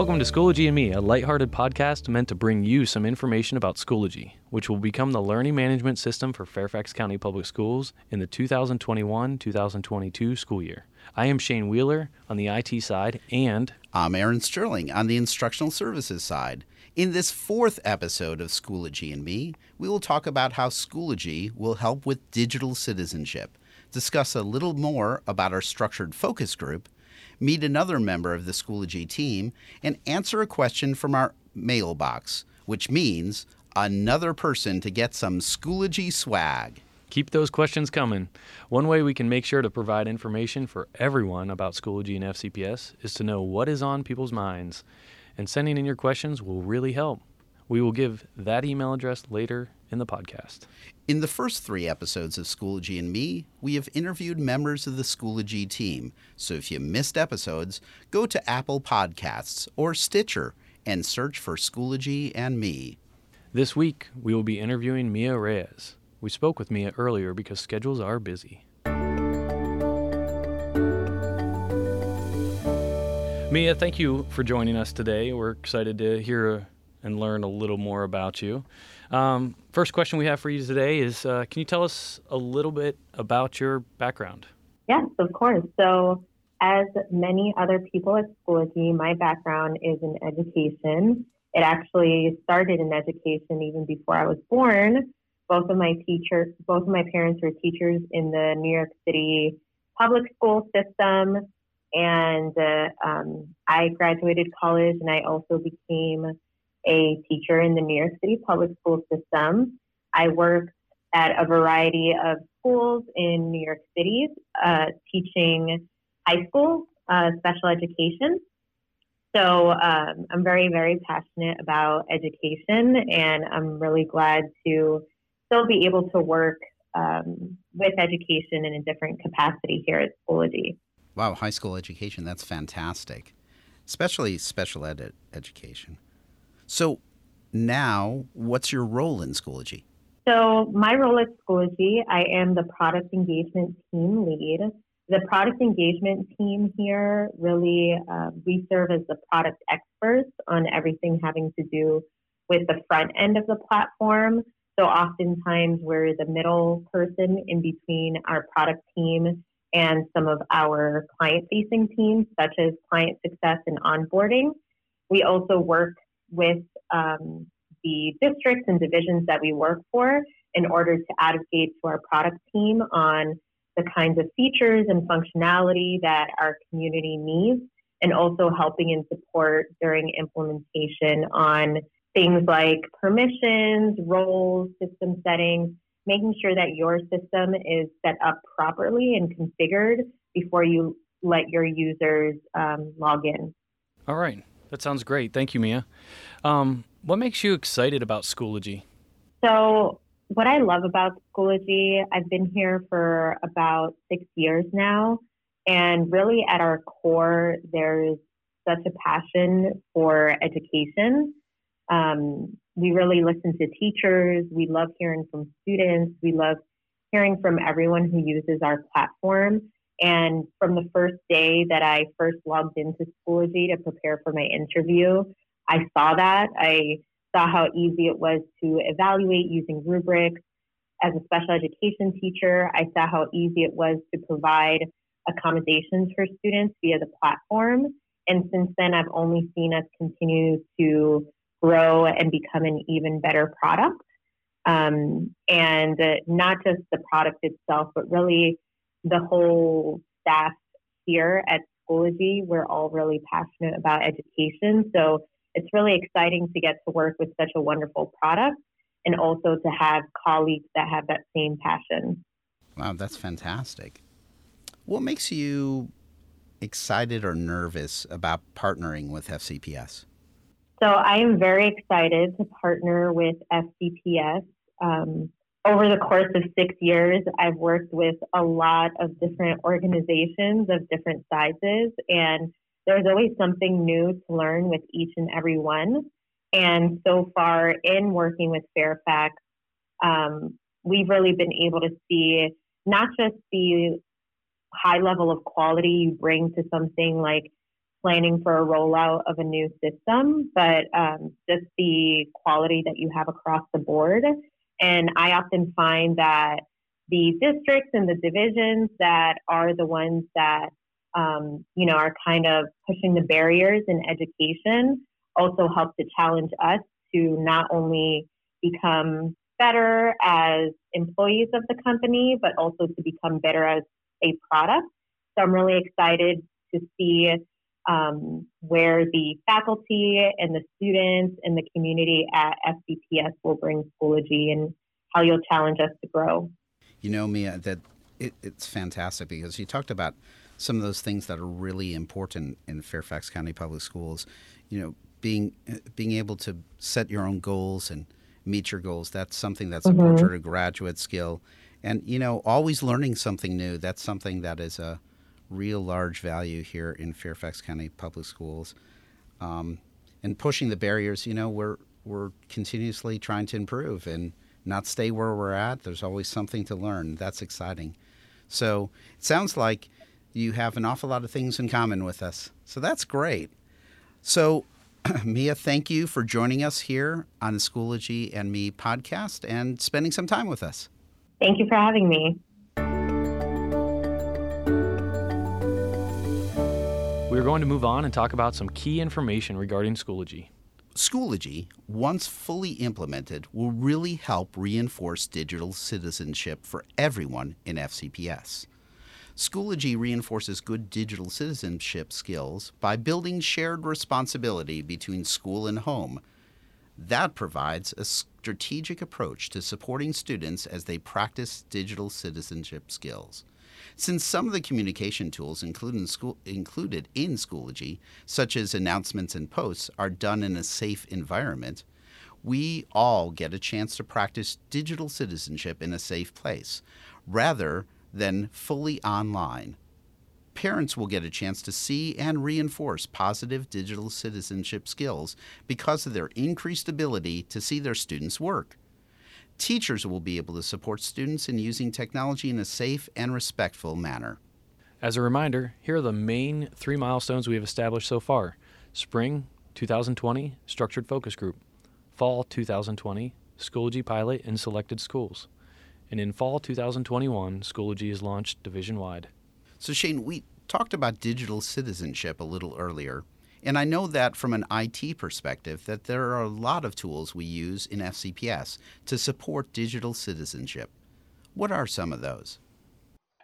Welcome to Schoology and Me, a lighthearted podcast meant to bring you some information about Schoology, which will become the learning management system for Fairfax County Public Schools in the 2021 2022 school year. I am Shane Wheeler on the IT side, and I'm Aaron Sterling on the instructional services side. In this fourth episode of Schoology and Me, we will talk about how Schoology will help with digital citizenship, discuss a little more about our structured focus group, meet another member of the Schoology team, and answer a question from our mailbox, which means another person to get some Schoology swag. Keep those questions coming. One way we can make sure to provide information for everyone about Schoology and FCPS is to know what is on people's minds, and sending in your questions will really help. We will give that email address later in the podcast. In the first three episodes of Schoology and Me, we have interviewed members of the Schoology team. So if you missed episodes, go to Apple Podcasts or Stitcher and search for Schoology and Me. This week, we will be interviewing Mia Reyes. We spoke with Mia earlier because schedules are busy. Mia, thank you for joining us today. We're excited to hear and learn a little more about you. Um, first question we have for you today is uh, Can you tell us a little bit about your background? Yes, of course. So, as many other people at Schoology, my background is in education. It actually started in education even before I was born. Both of my teacher, both of my parents were teachers in the New York City public school system, and uh, um, I graduated college, and I also became a teacher in the New York City public school system. I worked at a variety of schools in New York City, uh, teaching high school uh, special education. So um, I'm very, very passionate about education, and I'm really glad to still be able to work um, with education in a different capacity here at Schoology. Wow, high school education, that's fantastic, especially special ed education. So now, what's your role in Schoology? So my role at Schoology, I am the product engagement team lead. The product engagement team here really, uh, we serve as the product experts on everything having to do with the front end of the platform. So oftentimes we're the middle person in between our product team and some of our client facing teams, such as client success and onboarding. We also work with um, the districts and divisions that we work for in order to advocate to our product team on the kinds of features and functionality that our community needs, and also helping and support during implementation on things like permissions, roles, system settings, making sure that your system is set up properly and configured before you let your users um, log in. All right. That sounds great. Thank you, Mia. Um, what makes you excited about Schoology? So, what I love about Schoology, I've been here for about six years now. And really, at our core, there's such a passion for education. Um, we really listen to teachers. We love hearing from students. We love hearing from everyone who uses our platform. And from the first day that I first logged into Schoology to prepare for my interview, I saw that. I saw how easy it was to evaluate using rubrics. As a special education teacher, I saw how easy it was to provide accommodations for students via the platform. And since then, I've only seen us continue to grow and become an even better product. Um, and uh, not just the product itself, but really the whole staff here at Schoology, we're all really passionate about education. So it's really exciting to get to work with such a wonderful product and also to have colleagues that have that same passion. Wow, that's fantastic. What makes you excited or nervous about partnering with FCPS? So I am very excited to partner with FCPS. Um, over the course of six years, I've worked with a lot of different organizations of different sizes, and there's always something new to learn with each and every one. And so far, in working with Fairfax, um, we've really been able to see not just the high level of quality you bring to something like planning for a rollout of a new system, but um, just the quality that you have across the board. And I often find that the districts and the divisions that are the ones that um, you know are kind of pushing the barriers in education also help to challenge us to not only become better as employees of the company, but also to become better as a product. So I'm really excited to see um, where the faculty and the students and the community at FCPS will bring Schoology and how you'll challenge us to grow. You know, Mia, that it, it's fantastic because you talked about some of those things that are really important in Fairfax County Public Schools. You know, being being able to set your own goals and meet your goals. That's something that's mm-hmm. a portrait of graduate skill. And, you know, always learning something new. That's something that is a real large value here in Fairfax County Public Schools. Um, and pushing the barriers, you know, we're, we're continuously trying to improve and not stay where we're at. There's always something to learn. That's exciting. So it sounds like you have an awful lot of things in common with us. So that's great. So Mia, thank you for joining us here on the Schoology and Me podcast and spending some time with us. Thank you for having me. We're going to move on and talk about some key information regarding Schoology. Schoology, once fully implemented, will really help reinforce digital citizenship for everyone in FCPS. Schoology reinforces good digital citizenship skills by building shared responsibility between school and home. That provides a strategic approach to supporting students as they practice digital citizenship skills. Since some of the communication tools included in, school, included in Schoology, such as announcements and posts, are done in a safe environment, we all get a chance to practice digital citizenship in a safe place, rather than fully online. Parents will get a chance to see and reinforce positive digital citizenship skills because of their increased ability to see their students' work. Teachers will be able to support students in using technology in a safe and respectful manner. As a reminder, here are the main three milestones we have established so far Spring 2020 Structured Focus Group, Fall 2020 Schoology Pilot in Selected Schools and in fall 2021, Schoology is launched division wide. So, Shane, we talked about digital citizenship a little earlier, and I know that from an IT perspective that there are a lot of tools we use in FCPS to support digital citizenship. What are some of those?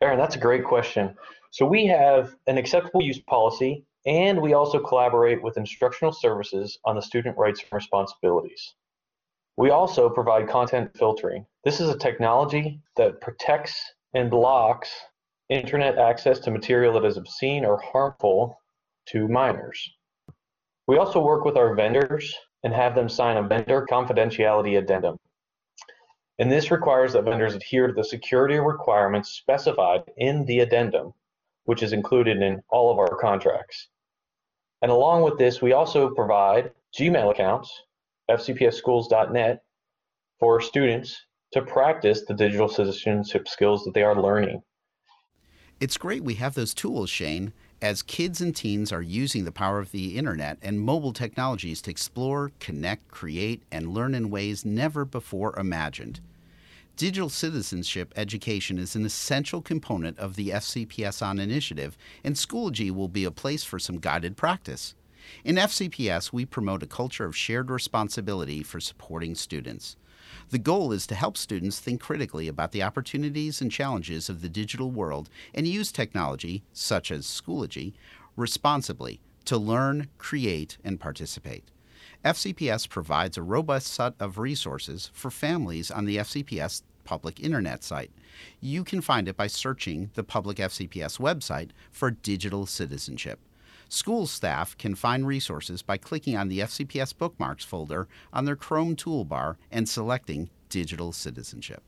Aaron, that's a great question. So we have an acceptable use policy, and we also collaborate with instructional services on the student rights and responsibilities. We also provide content filtering. This is a technology that protects and blocks internet access to material that is obscene or harmful to minors. We also work with our vendors and have them sign a vendor confidentiality addendum. And this requires that vendors adhere to the security requirements specified in the addendum, which is included in all of our contracts. And along with this, we also provide Gmail accounts fcpsschools.net for students to practice the digital citizenship skills that they are learning. It's great we have those tools, Shane, as kids and teens are using the power of the internet and mobile technologies to explore, connect, create, and learn in ways never before imagined. Digital citizenship education is an essential component of the FCPS On initiative, and Schoology will be a place for some guided practice. In FCPS, we promote a culture of shared responsibility for supporting students. The goal is to help students think critically about the opportunities and challenges of the digital world and use technology, such as Schoology, responsibly to learn, create, and participate. FCPS provides a robust set of resources for families on the FCPS public internet site. You can find it by searching the public FCPS website for digital citizenship. School staff can find resources by clicking on the FCPS Bookmarks folder on their Chrome toolbar and selecting Digital Citizenship.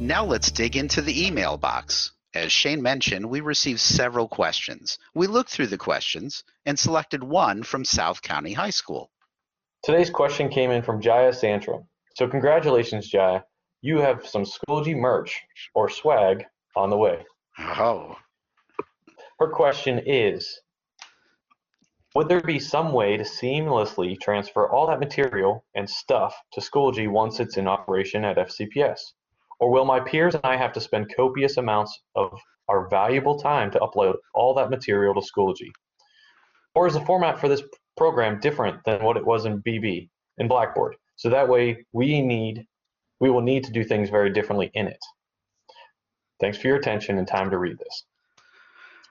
Now let's dig into the email box. As Shane mentioned, we received several questions. We looked through the questions and selected one from South County High School. Today's question came in from Jaya Santram. So congratulations, Jaya. You have some Schoology merch or swag on the way. Oh. Her question is Would there be some way to seamlessly transfer all that material and stuff to Schoology once it's in operation at FCPS? Or will my peers and I have to spend copious amounts of our valuable time to upload all that material to Schoology? Or is the format for this program different than what it was in BB, in Blackboard? So that way we need, we will need to do things very differently in it. Thanks for your attention and time to read this.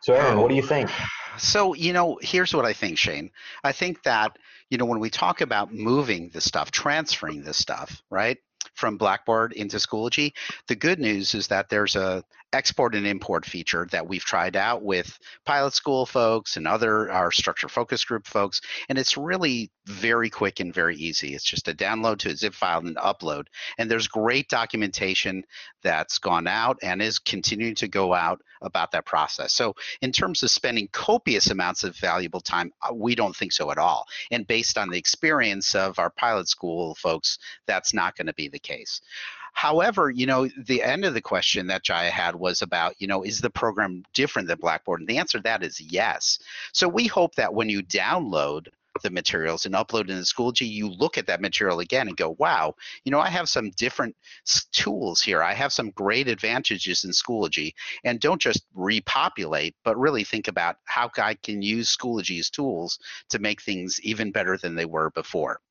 So Aaron, what do you think? So, you know, here's what I think, Shane. I think that, you know, when we talk about moving the stuff, transferring this stuff, right? from Blackboard into Schoology. The good news is that there's a export and import feature that we've tried out with pilot school folks and other our structure focus group folks and it's really very quick and very easy. It's just a download to a zip file and upload. And there's great documentation that's gone out and is continuing to go out about that process. So in terms of spending copious amounts of valuable time uh, we don't think so at all. And based on the experience of our pilot school folks that's not going to be the case However, you know, the end of the question that Jaya had was about, you know, is the program different than Blackboard? And the answer to that is yes. So we hope that when you download the materials and upload into Schoology, you look at that material again and go, wow, you know, I have some different tools here. I have some great advantages in Schoology. And don't just repopulate, but really think about how I can use Schoology's tools to make things even better than they were before.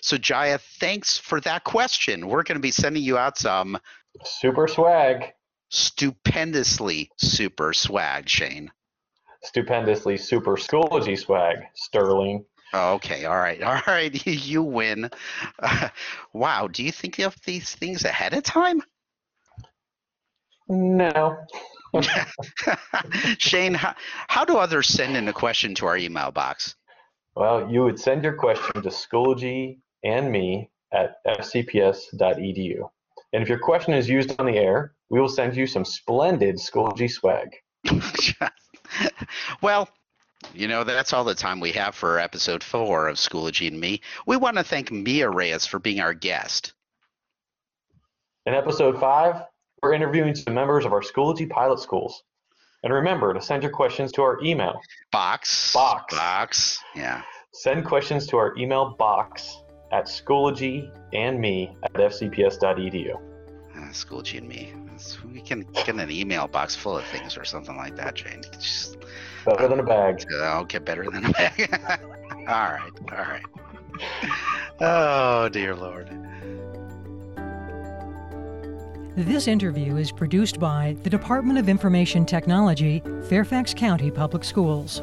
So Jaya, thanks for that question. We're going to be sending you out some super swag. Stupendously super swag, Shane. Stupendously super Schoology swag, Sterling. Okay, all right, all right, you win. Uh, wow, do you think of these things ahead of time? No. Shane, how, how do others send in a question to our email box? Well, you would send your question to Schoology and me at fcps.edu. And if your question is used on the air, we will send you some splendid Schoology swag. well, you know, that's all the time we have for episode four of Schoology and Me. We want to thank Mia Reyes for being our guest. In episode five, we're interviewing some members of our Schoology pilot schools. And remember to send your questions to our email box. Box. Box. Yeah. Send questions to our email box at Schoology and me at fcps.edu. Uh, Schoology and me. We can get an email box full of things or something like that, Jane. Just, better than a bag. I'll get better than a bag. all right. All right. Oh, dear Lord. This interview is produced by the Department of Information Technology, Fairfax County Public Schools.